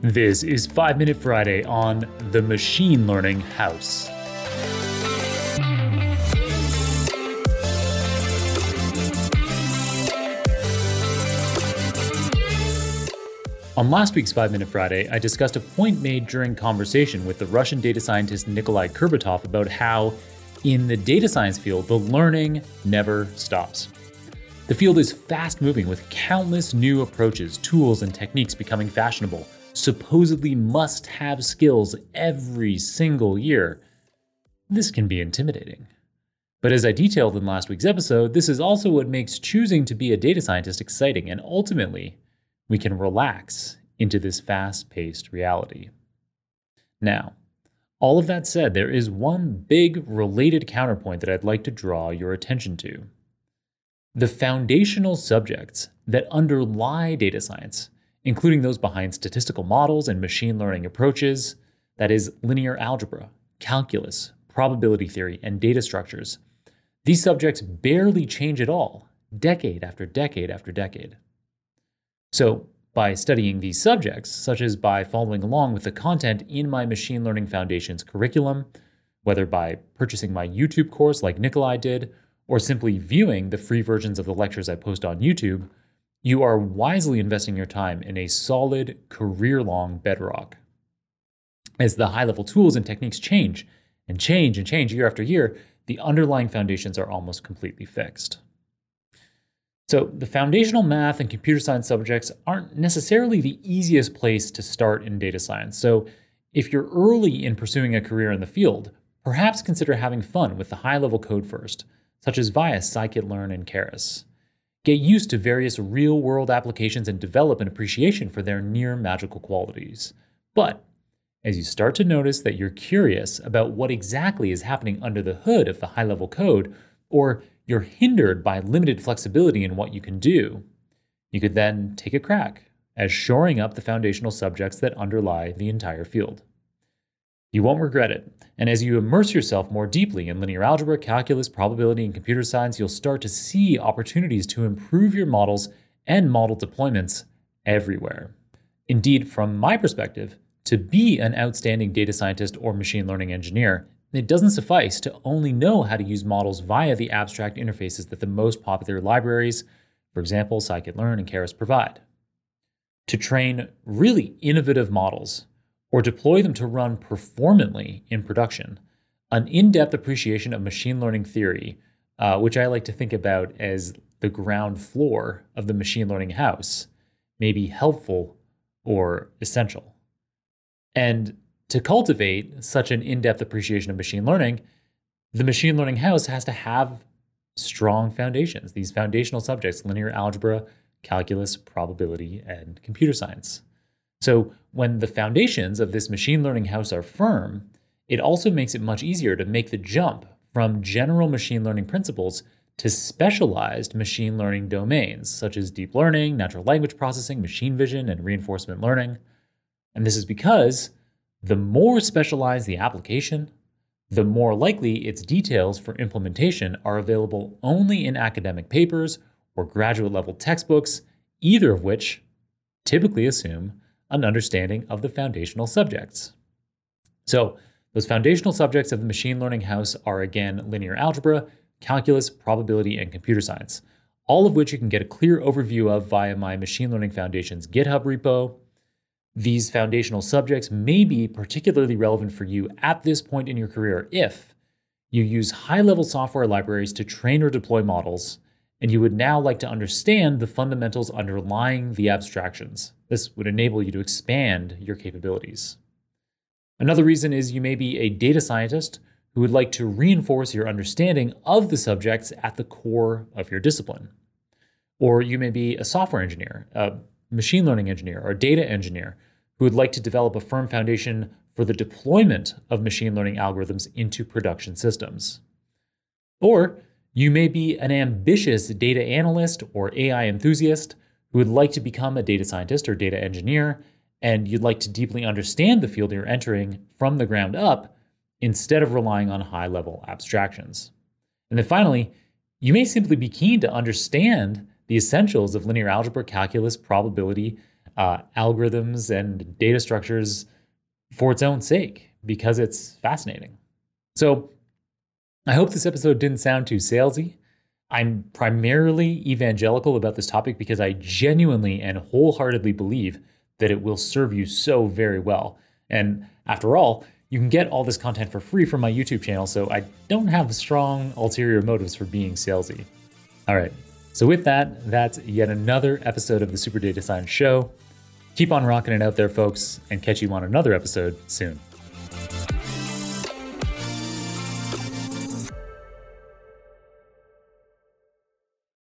This is 5 Minute Friday on the Machine Learning House. On last week's 5 Minute Friday, I discussed a point made during conversation with the Russian data scientist Nikolai Kurbatov about how, in the data science field, the learning never stops. The field is fast moving with countless new approaches, tools, and techniques becoming fashionable, supposedly must have skills every single year. This can be intimidating. But as I detailed in last week's episode, this is also what makes choosing to be a data scientist exciting and ultimately we can relax into this fast paced reality. Now, all of that said, there is one big related counterpoint that I'd like to draw your attention to. The foundational subjects that underlie data science, including those behind statistical models and machine learning approaches, that is, linear algebra, calculus, probability theory, and data structures, these subjects barely change at all, decade after decade after decade. So, by studying these subjects, such as by following along with the content in my Machine Learning Foundations curriculum, whether by purchasing my YouTube course like Nikolai did, or simply viewing the free versions of the lectures I post on YouTube, you are wisely investing your time in a solid, career long bedrock. As the high level tools and techniques change and change and change year after year, the underlying foundations are almost completely fixed. So, the foundational math and computer science subjects aren't necessarily the easiest place to start in data science. So, if you're early in pursuing a career in the field, perhaps consider having fun with the high level code first, such as via scikit-learn and Keras. Get used to various real world applications and develop an appreciation for their near magical qualities. But as you start to notice that you're curious about what exactly is happening under the hood of the high level code, or you're hindered by limited flexibility in what you can do, you could then take a crack as shoring up the foundational subjects that underlie the entire field. You won't regret it, and as you immerse yourself more deeply in linear algebra, calculus, probability, and computer science, you'll start to see opportunities to improve your models and model deployments everywhere. Indeed, from my perspective, to be an outstanding data scientist or machine learning engineer it doesn't suffice to only know how to use models via the abstract interfaces that the most popular libraries, for example, scikit-learn and Keras, provide. To train really innovative models or deploy them to run performantly in production, an in depth appreciation of machine learning theory, uh, which I like to think about as the ground floor of the machine learning house, may be helpful or essential. And to cultivate such an in depth appreciation of machine learning, the machine learning house has to have strong foundations, these foundational subjects linear algebra, calculus, probability, and computer science. So, when the foundations of this machine learning house are firm, it also makes it much easier to make the jump from general machine learning principles to specialized machine learning domains, such as deep learning, natural language processing, machine vision, and reinforcement learning. And this is because the more specialized the application, the more likely its details for implementation are available only in academic papers or graduate level textbooks, either of which typically assume an understanding of the foundational subjects. So, those foundational subjects of the machine learning house are again linear algebra, calculus, probability, and computer science, all of which you can get a clear overview of via my Machine Learning Foundations GitHub repo these foundational subjects may be particularly relevant for you at this point in your career if you use high level software libraries to train or deploy models, and you would now like to understand the fundamentals underlying the abstractions. This would enable you to expand your capabilities. Another reason is you may be a data scientist who would like to reinforce your understanding of the subjects at the core of your discipline. Or you may be a software engineer, a machine learning engineer, or a data engineer who would like to develop a firm foundation for the deployment of machine learning algorithms into production systems. Or you may be an ambitious data analyst or AI enthusiast who would like to become a data scientist or data engineer, and you'd like to deeply understand the field you're entering from the ground up instead of relying on high level abstractions. And then finally, you may simply be keen to understand the essentials of linear algebra, calculus, probability, uh, algorithms and data structures for its own sake because it's fascinating. So I hope this episode didn't sound too salesy. I'm primarily evangelical about this topic because I genuinely and wholeheartedly believe that it will serve you so very well. And after all, you can get all this content for free from my YouTube channel, so I don't have strong ulterior motives for being salesy. All right, so with that, that's yet another episode of the Super Data Science Show. Keep on rocking it out there, folks, and catch you on another episode soon.